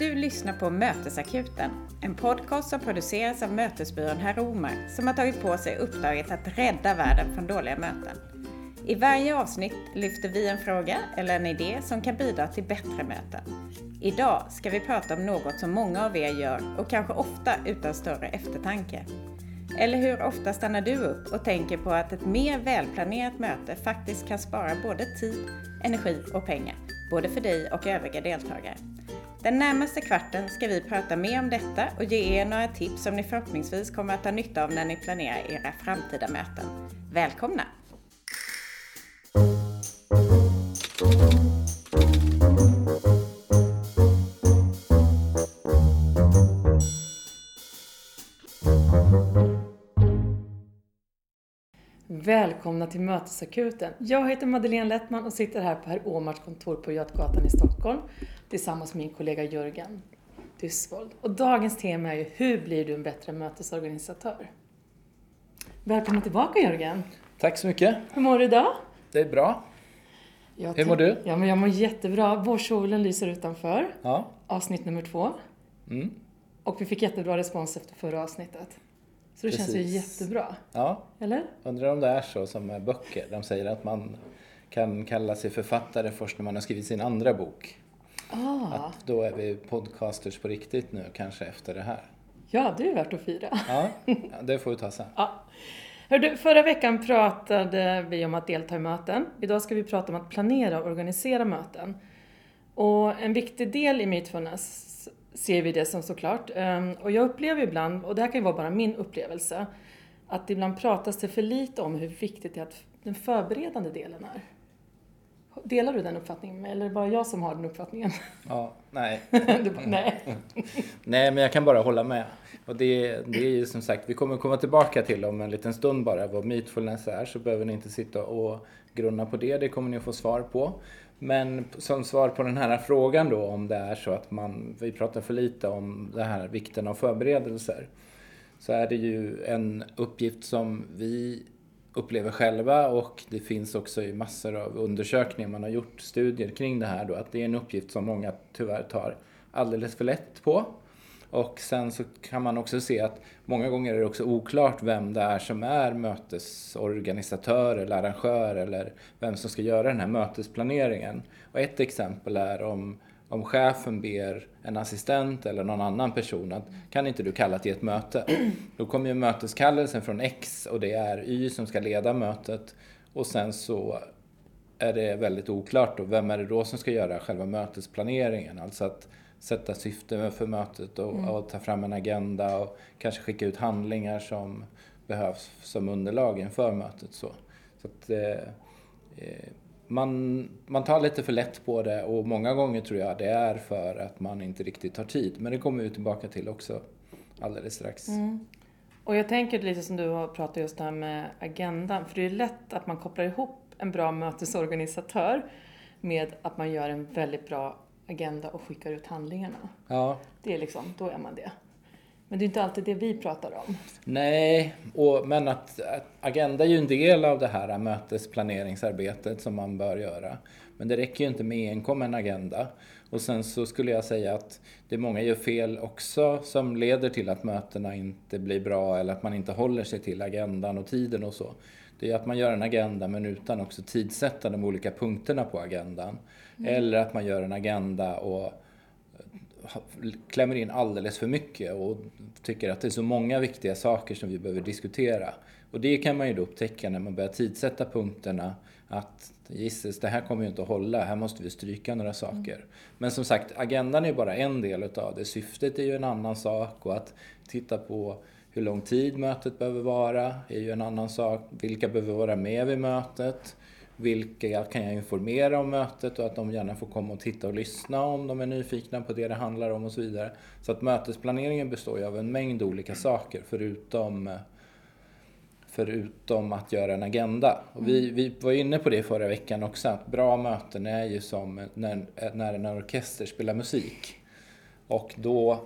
Du lyssnar på Mötesakuten, en podcast som produceras av mötesbyrån Heromar som har tagit på sig uppdraget att rädda världen från dåliga möten. I varje avsnitt lyfter vi en fråga eller en idé som kan bidra till bättre möten. Idag ska vi prata om något som många av er gör och kanske ofta utan större eftertanke. Eller hur ofta stannar du upp och tänker på att ett mer välplanerat möte faktiskt kan spara både tid, energi och pengar, både för dig och övriga deltagare. Den närmaste kvarten ska vi prata mer om detta och ge er några tips som ni förhoppningsvis kommer att ha nytta av när ni planerar era framtida möten. Välkomna! Välkomna till Mötesakuten. Jag heter Madeleine Lettman och sitter här på herr Åmars kontor på Götgatan i Stockholm tillsammans med min kollega Jörgen Dysvold. Och dagens tema är ju Hur blir du en bättre mötesorganisatör? Välkommen tillbaka Jörgen! Tack så mycket! Hur mår du idag? Det är bra. Jag Hur mår du? Ja, men jag mår jättebra. Vårsolen lyser utanför. Ja. Avsnitt nummer två. Mm. Och vi fick jättebra respons efter förra avsnittet. Så det känns ju Precis. jättebra. ja. Eller? Undrar om det är så som med böcker. De säger att man kan kalla sig författare först när man har skrivit sin andra bok. Ah, Att då är vi podcasters på riktigt nu, kanske efter det här. ja, det är värt att fira. Ja, det får vi ta sen. Ja. Hördu, förra veckan pratade vi om att delta i möten. Idag ska vi prata om att planera och organisera möten. Och en viktig del i Meetfulness ser vi det som såklart. Ehm, Och jag upplever ibland, och det här kan ju vara bara min upplevelse, att ibland pratas det för lite om hur viktigt det är att den förberedande delen är. Delar du den uppfattningen? Eller är det bara jag som har den uppfattningen? Ja, nej. Bara, nej. Nej, men jag kan bara hålla med. Och det, det är ju som sagt, vi kommer komma tillbaka till om en liten stund bara vad mytfulness är, så behöver ni inte sitta och grunna på det, det kommer ni att få svar på. Men som svar på den här frågan då, om det är så att man, vi pratar för lite om det här vikten av förberedelser, så är det ju en uppgift som vi upplever själva och det finns också i massor av undersökningar, man har gjort studier kring det här då, att det är en uppgift som många tyvärr tar alldeles för lätt på. Och sen så kan man också se att många gånger är det också oklart vem det är som är mötesorganisatör eller arrangör eller vem som ska göra den här mötesplaneringen. Och ett exempel är om, om chefen ber en assistent eller någon annan person att kan inte du kalla till ett möte? Då kommer ju möteskallelsen från X och det är Y som ska leda mötet och sen så är det väldigt oklart då, vem är det då som ska göra själva mötesplaneringen? Alltså att sätta syfte för mötet och, och ta fram en agenda och kanske skicka ut handlingar som behövs som underlag inför mötet. Så, så att, eh, eh, man, man tar lite för lätt på det och många gånger tror jag det är för att man inte riktigt har tid. Men det kommer vi tillbaka till också alldeles strax. Och jag tänker lite som du har pratat just det här med agendan, för det är lätt att man kopplar ihop en bra mötesorganisatör med att man gör en väldigt bra agenda och skickar ut handlingarna. Ja, Det är liksom, då är man det. Men det är inte alltid det vi pratar om. Nej, och, men att, att agenda är ju en del av det här mötesplaneringsarbetet som man bör göra. Men det räcker ju inte med enkom en agenda. Och sen så skulle jag säga att det många gör fel också som leder till att mötena inte blir bra eller att man inte håller sig till agendan och tiden och så. Det är att man gör en agenda men utan också tidsätta de olika punkterna på agendan. Eller att man gör en agenda och klämmer in alldeles för mycket och tycker att det är så många viktiga saker som vi behöver diskutera. Och det kan man ju då upptäcka när man börjar tidsätta punkterna att gisses, det här kommer ju inte att hålla, här måste vi stryka några saker. Men som sagt, agendan är bara en del utav det. Syftet är ju en annan sak och att titta på hur lång tid mötet behöver vara är ju en annan sak. Vilka behöver vara med vid mötet? Vilka kan jag informera om mötet och att de gärna får komma och titta och lyssna om de är nyfikna på det det handlar om och så vidare. Så att mötesplaneringen består ju av en mängd olika saker förutom, förutom att göra en agenda. Och vi, vi var inne på det förra veckan också, att bra möten är ju som när, när en orkester spelar musik. Och då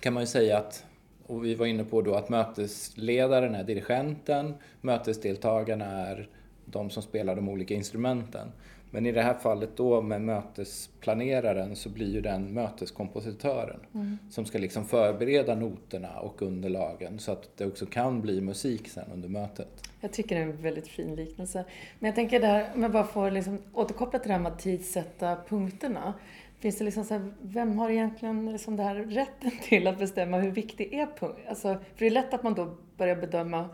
kan man ju säga att, och vi var inne på då att mötesledaren är dirigenten, mötesdeltagarna är de som spelar de olika instrumenten. Men i det här fallet då med mötesplaneraren så blir ju den möteskompositören Mm. som ska liksom förbereda noterna och underlagen så att det också kan bli musik sen under mötet. Jag tycker det är en väldigt fin liknelse. Men jag tänker där, om jag bara får liksom återkoppla till det här med att tidsätta punkterna. Finns det liksom så här, vem har egentligen liksom det här rätten till att bestämma hur viktig är punkten? Alltså, för det är lätt att man då börjar bedöma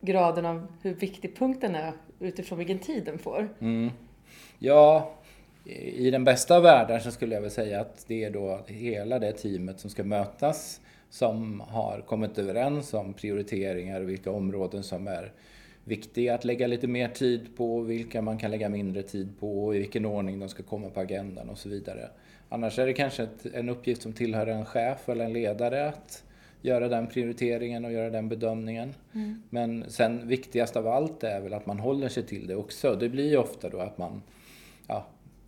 graden av hur viktig punkten är utifrån vilken tid den får. Mm. Ja, i den bästa av världar så skulle jag väl säga att det är då hela det teamet som ska mötas som har kommit överens om prioriteringar och vilka områden som är viktiga att lägga lite mer tid på, vilka man kan lägga mindre tid på och i vilken ordning de ska komma på agendan och så vidare. Annars är det kanske ett, en uppgift som tillhör en chef eller en ledare att göra den prioriteringen och göra den bedömningen. Men sen viktigast av allt är väl att man håller sig till det också. Det blir ju ofta då att man, ja,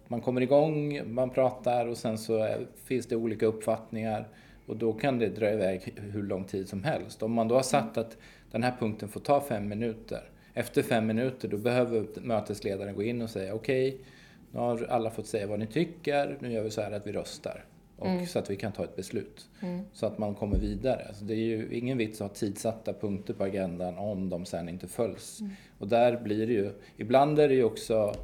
man kommer igång, man pratar och sen så är, finns det olika uppfattningar och då kan det dra iväg hur lång tid som helst. Om man då har satt att den här punkten får ta fem minuter. Efter fem minuter då behöver mötesledaren gå in och säga okej, nu har alla fått säga vad ni tycker, nu gör vi så här att vi röstar. Och Så att vi kan ta ett beslut. Så att man kommer vidare. Alltså det är ju ingen vits att ha tidsatta punkter på agendan om de sen inte följs. Och där blir det ju, ibland är det ju också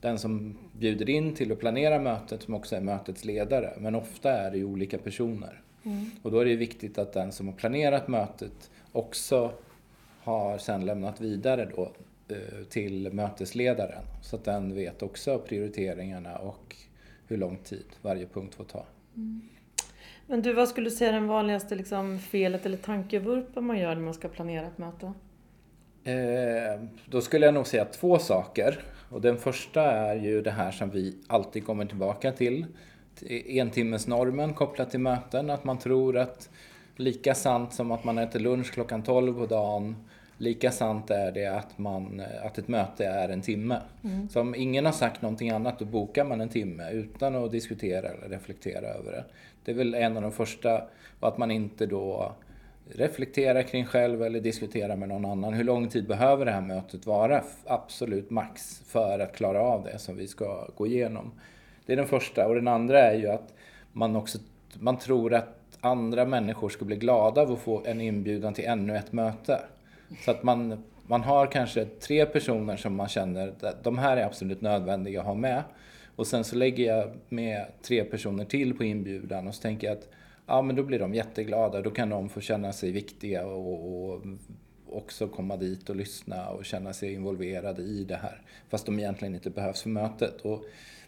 den som bjuder in till att planera mötet som också är mötets ledare. Men ofta är det ju olika personer. Och då är det viktigt att den som har planerat mötet också har sen lämnat vidare då eh, till mötesledaren. Så att den vet också prioriteringarna och hur lång tid varje punkt får ta. Men du, vad skulle du säga är den vanligaste liksom, felet eller tankevurpan man gör när man ska planera ett möte? Eh, då skulle jag nog säga två saker. Och den första är ju det här som vi alltid kommer tillbaka till. Entimmesnormen kopplat till möten. Att man tror att lika sant som att man äter lunch klockan 12 på dagen Lika sant är det att, man, att ett möte är en timme. Så om ingen har sagt någonting annat då bokar man en timme utan att diskutera eller reflektera över det. Det är väl en av de första, och att man inte då reflektera kring själv eller diskutera med någon annan. Hur lång tid behöver det här mötet vara? Absolut max för att klara av det som vi ska gå igenom. Det är den första. Och den andra är ju att man också man tror att andra människor ska bli glada av att få en inbjudan till ännu ett möte. Så att man, man har kanske tre personer som man känner att de här är absolut nödvändiga att ha med. Och sen så lägger jag med tre personer till på inbjudan och så tänker jag att ja men då blir de jätteglada, då kan de få känna sig viktiga och, och också komma dit och lyssna och känna sig involverade i det här. Fast de egentligen inte behövs för mötet. Och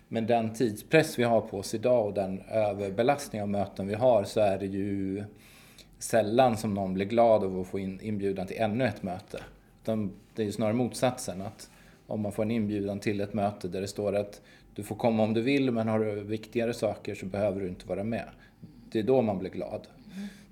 med den tidspress vi har på oss idag och den överbelastning av möten vi har så är det ju sällan som någon blir glad av att få in inbjudan till ännu ett möte. Utan det är ju snarare motsatsen. att Om man får en inbjudan till ett möte där det står att du får komma om du vill men har du viktigare saker så behöver du inte vara med. Det är då man blir glad.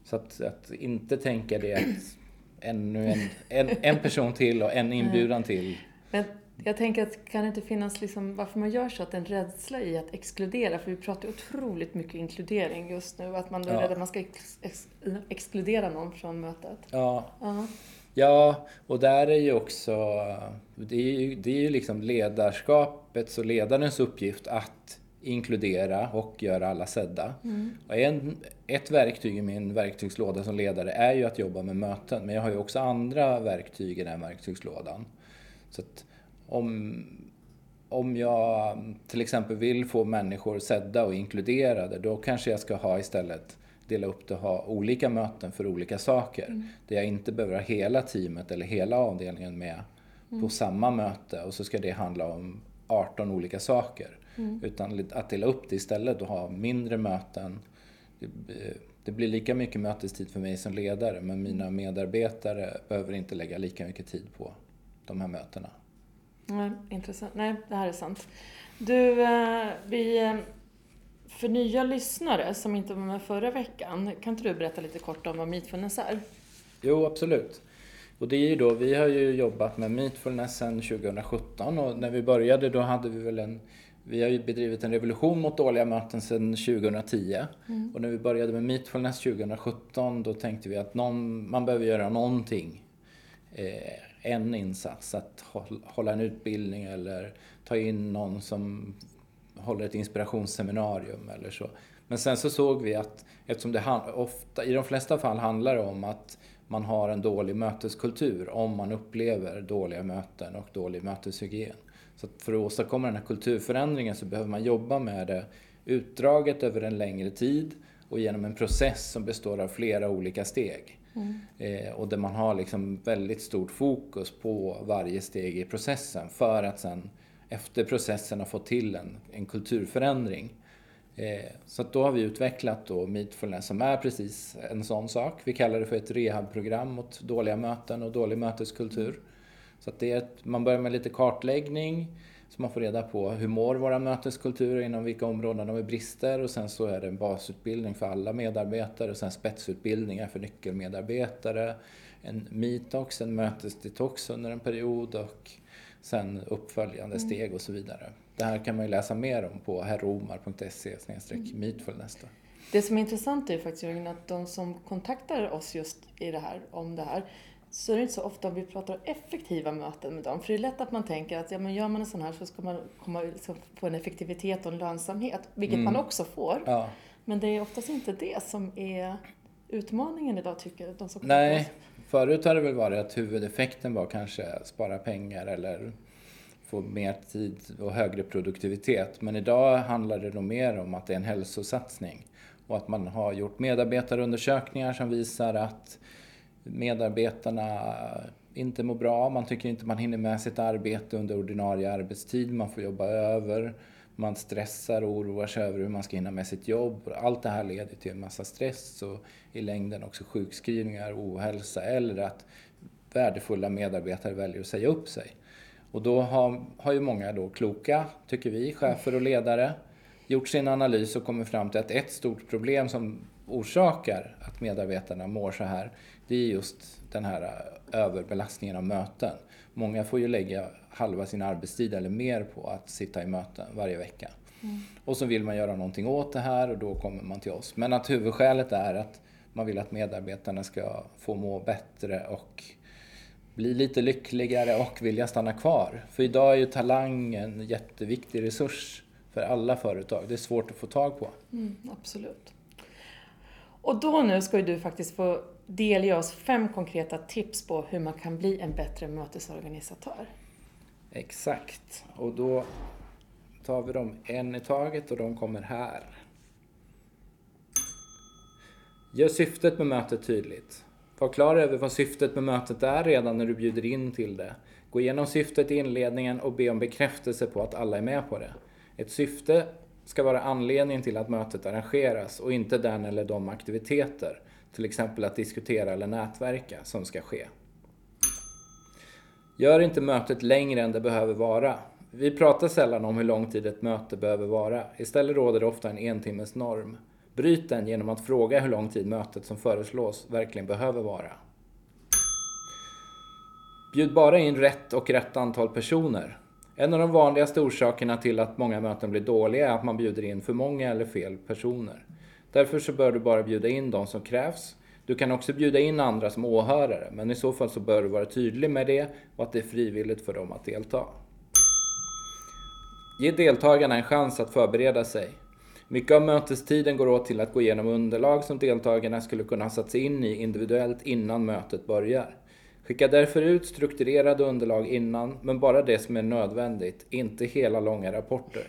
Så att, att inte tänka det att ännu en, en, en person till och en inbjudan till. Men jag tänker att kan det inte finnas liksom, varför man gör så, att en rädsla i att exkludera, för vi pratar otroligt mycket inkludering just nu, att man då är Ja. rädd att man ska ex, ex, exkludera någon från mötet. Ja, Ja. Ja, och där är ju också, det är ju, det är ju liksom ledarskapets och ledarens uppgift att inkludera och göra alla sedda. Och en, ett verktyg i min verktygslåda som ledare är ju att jobba med möten, men jag har ju också andra verktyg i den verktygslådan. Så att om, om jag till exempel vill få människor sedda och inkluderade, då kanske jag ska ha istället dela upp det och ha olika möten för olika saker. Där jag inte behöver ha hela teamet eller hela avdelningen med på samma möte och så ska det handla om 18 olika saker. Utan att dela upp det istället och ha mindre möten. Det, det blir lika mycket mötestid för mig som ledare men mina medarbetare behöver inte lägga lika mycket tid på de här mötena. Nej, intressant. Nej, det här är sant. Du, eh, vi, eh, för nya lyssnare som inte var med förra veckan, kan inte du berätta lite kort om vad Meetfulness är? Jo, absolut. Och det är ju då, vi har ju jobbat med Meetfulness sedan 2017 och när vi började då hade vi väl en vi har ju bedrivit en revolution mot dåliga möten sedan 2010. Och när vi började med Meetfulness 2017 då tänkte vi att någon, man behöver göra någonting eh, en insats, att hålla en utbildning eller ta in någon som håller ett inspirationsseminarium eller så. Men sen så såg vi att eftersom det ofta, i de flesta fall handlar det om att man har en dålig möteskultur om man upplever dåliga möten och dålig möteshygien. Så för att åstadkomma den här kulturförändringen så behöver man jobba med det utdraget över en längre tid och genom en process som består av flera olika steg. Mm. Eh, och där man har liksom väldigt stort fokus på varje steg i processen för att sen efter processen ha fått till en, en kulturförändring. Eh, så då har vi utvecklat då Meetfulness som är precis en sån sak. Vi kallar det för ett rehabprogram mot dåliga möten och dålig möteskultur. Så att det är ett, man börjar med lite kartläggning så man får reda på hur mår våra möteskulturer, inom vilka områden de är brister och sen så är det en basutbildning för alla medarbetare och sen spetsutbildningar för nyckelmedarbetare, en meetox, en mötesdetox under en period och sen uppföljande mm. steg och så vidare. Det här kan man ju läsa mer om på herromar.se meetfulness. Mm. Det som är intressant är ju faktiskt Jörgen att de som kontaktar oss just i det här, om det här, så är det inte så ofta vi pratar effektiva möten med dem. För det är lätt att man tänker att ja, men gör man en sån här så ska man komma, liksom, få en effektivitet och en lönsamhet, vilket mm. man också får. Ja. Men det är oftast inte det som är utmaningen idag tycker de som Nej, förut har det väl varit att huvudeffekten var kanske spara pengar eller få mer tid och högre produktivitet. Men idag handlar det nog mer om att det är en hälsosatsning och att man har gjort medarbetarundersökningar som visar att medarbetarna inte mår bra, man tycker inte man hinner med sitt arbete under ordinarie arbetstid, man får jobba över, man stressar och oroar sig över hur man ska hinna med sitt jobb. Allt det här leder till en massa stress och i längden också sjukskrivningar, ohälsa eller att värdefulla medarbetare väljer att säga upp sig. Och då har, har ju många då kloka, tycker vi, chefer och ledare gjort sin analys och kommit fram till att ett stort problem som orsakar att medarbetarna mår så här, det är just den här äh, överbelastningen av möten. Många får ju lägga halva sin arbetstid eller mer på att sitta i möten varje vecka. Mm. Och så vill man göra någonting åt det här och då kommer man till oss. Men att huvudskälet är att man vill att medarbetarna ska få må bättre och bli lite lyckligare och vilja stanna kvar. För idag är ju talang en jätteviktig resurs för alla företag. Det är svårt att få tag på. Mm, absolut. Och då nu ska du faktiskt få delge oss fem konkreta tips på hur man kan bli en bättre mötesorganisatör. Exakt. Och då tar vi dem en i taget och de kommer här. Gör syftet med mötet tydligt. Var klar över vad syftet med mötet är redan när du bjuder in till det. Gå igenom syftet i inledningen och be om bekräftelse på att alla är med på det. Ett syfte ska vara anledningen till att mötet arrangeras och inte den eller de aktiviteter, till exempel att diskutera eller nätverka, som ska ske. Gör inte mötet längre än det behöver vara. Vi pratar sällan om hur lång tid ett möte behöver vara. Istället råder det ofta en entimmes norm. Bryt den genom att fråga hur lång tid mötet som föreslås verkligen behöver vara. Bjud bara in rätt och rätt antal personer. En av de vanligaste orsakerna till att många möten blir dåliga är att man bjuder in för många eller fel personer. Därför så bör du bara bjuda in de som krävs. Du kan också bjuda in andra som åhörare, men i så fall så bör du vara tydlig med det och att det är frivilligt för dem att delta. Ge deltagarna en chans att förbereda sig. Mycket av mötestiden går åt till att gå igenom underlag som deltagarna skulle kunna ha satt sig in i individuellt innan mötet börjar. Skicka därför ut strukturerade underlag innan, men bara det som är nödvändigt, inte hela långa rapporter.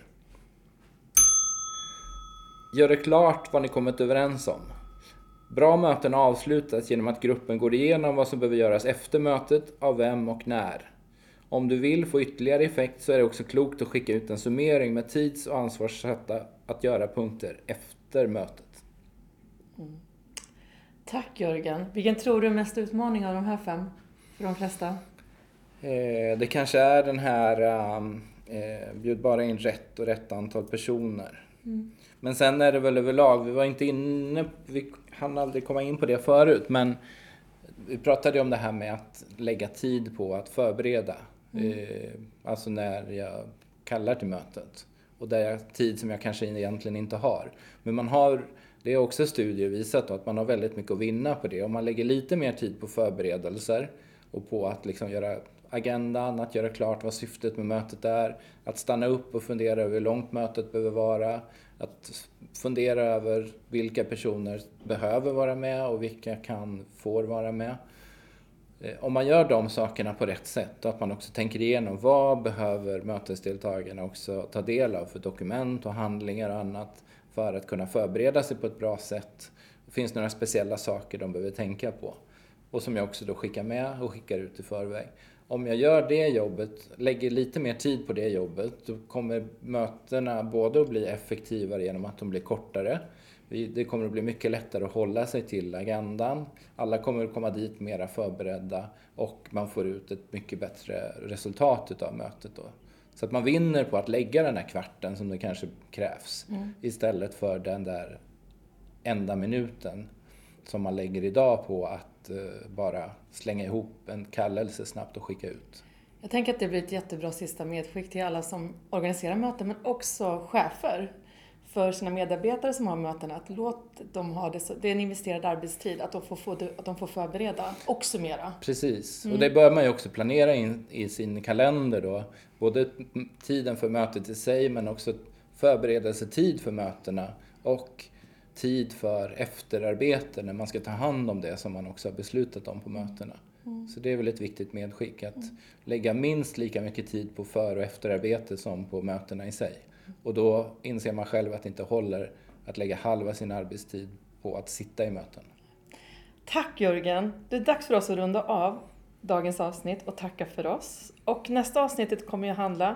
Gör det klart vad ni kommit överens om. Bra möten avslutas genom att gruppen går igenom vad som behöver göras efter mötet, av vem och när. Om du vill få ytterligare effekt så är det också klokt att skicka ut en summering med tids och ansvarssatta att göra punkter efter mötet. Mm. Tack Jörgen. Vilken tror du är mest utmaning av de här fem? För de flesta? Eh, det kanske är den här um, eh, bjud bara in rätt och rätt antal personer. Mm. Men sen är det väl överlag, vi var inte inne, vi hann aldrig komma in på det förut, men vi pratade om det här med att lägga tid på att förbereda. Mm. Eh, alltså när jag kallar till mötet. Och det är tid som jag kanske egentligen inte har. Men man har, det är också studier visat att man har väldigt mycket att vinna på det. Om man lägger lite mer tid på förberedelser och på att liksom göra agendan, att göra klart vad syftet med mötet är, att stanna upp och fundera över hur långt mötet behöver vara, att fundera över vilka personer behöver vara med och vilka kan, får vara med. Eh, om man gör de sakerna på rätt sätt och att man också tänker igenom vad behöver mötesdeltagarna också ta del av för dokument och handlingar och annat för att kunna förbereda sig på ett bra sätt. Finns det några speciella saker de behöver tänka på? Och som jag också då skickar med och skickar ut i förväg. Om jag gör det jobbet, lägger lite mer tid på det jobbet, då kommer mötena både att bli effektivare genom att de blir kortare. Det kommer att bli mycket lättare att hålla sig till agendan. Alla kommer att komma dit mera förberedda och man får ut ett mycket bättre resultat utav mötet då. Så att man vinner på att lägga den här kvarten som det kanske krävs mm. istället för den där enda minuten som man lägger idag på att uh, bara slänga ihop en kallelse snabbt och skicka ut. Jag tänker att det blir ett jättebra sista medskick till alla som organiserar möten men också chefer för sina medarbetare som har möten att låt dem ha det så, det är en investerad arbetstid, att de får, få, att de får förbereda och summera. Precis, mm. och det bör man ju också planera in i sin kalender då. Både tiden för mötet i sig men också förberedelsetid för mötena och tid för efterarbete när man ska ta hand om det som man också har beslutat om på mötena. Mm. Så det är väl ett viktigt medskick att mm. lägga minst lika mycket tid på för och efterarbete som på mötena i sig. Och då inser man själv att det inte håller att lägga halva sin arbetstid på att sitta i möten. Tack Jörgen! Det är dags för oss att runda av dagens avsnitt och tacka för oss. Och nästa avsnittet kommer ju handla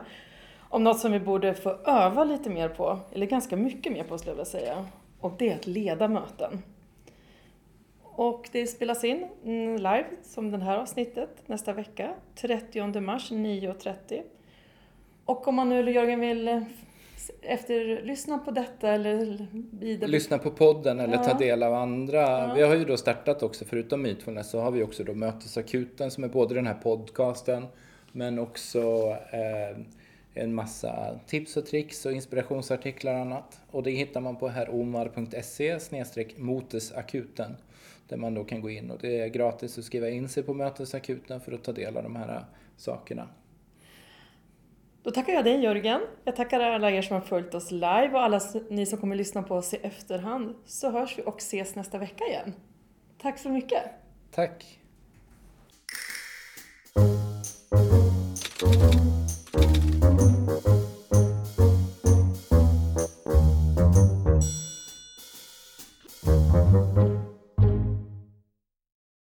om något som vi borde få öva lite mer på, eller ganska mycket mer på skulle jag vilja säga. Och det är att leda möten. Och det spelas in live, som det här avsnittet, nästa vecka, 30 mars 9.30. Och om man nu, Jörgen, vill efter, lyssna på detta eller vidare? Lyssna på podden eller ja. ta del av andra. Ja. Vi har ju då startat också, förutom Mytfulness, så har vi också då Mötesakuten som är både den här podcasten men också eh, en massa tips och tricks och inspirationsartiklar och annat. Och det hittar man på herromar.se motesakuten där man då kan gå in och det är gratis att skriva in sig på mötesakuten för att ta del av de här sakerna. Då tackar jag dig Jörgen. Jag tackar alla er som har följt oss live och alla ni som kommer lyssna på oss i efterhand. Så hörs vi och ses nästa vecka igen. Tack så mycket. Tack.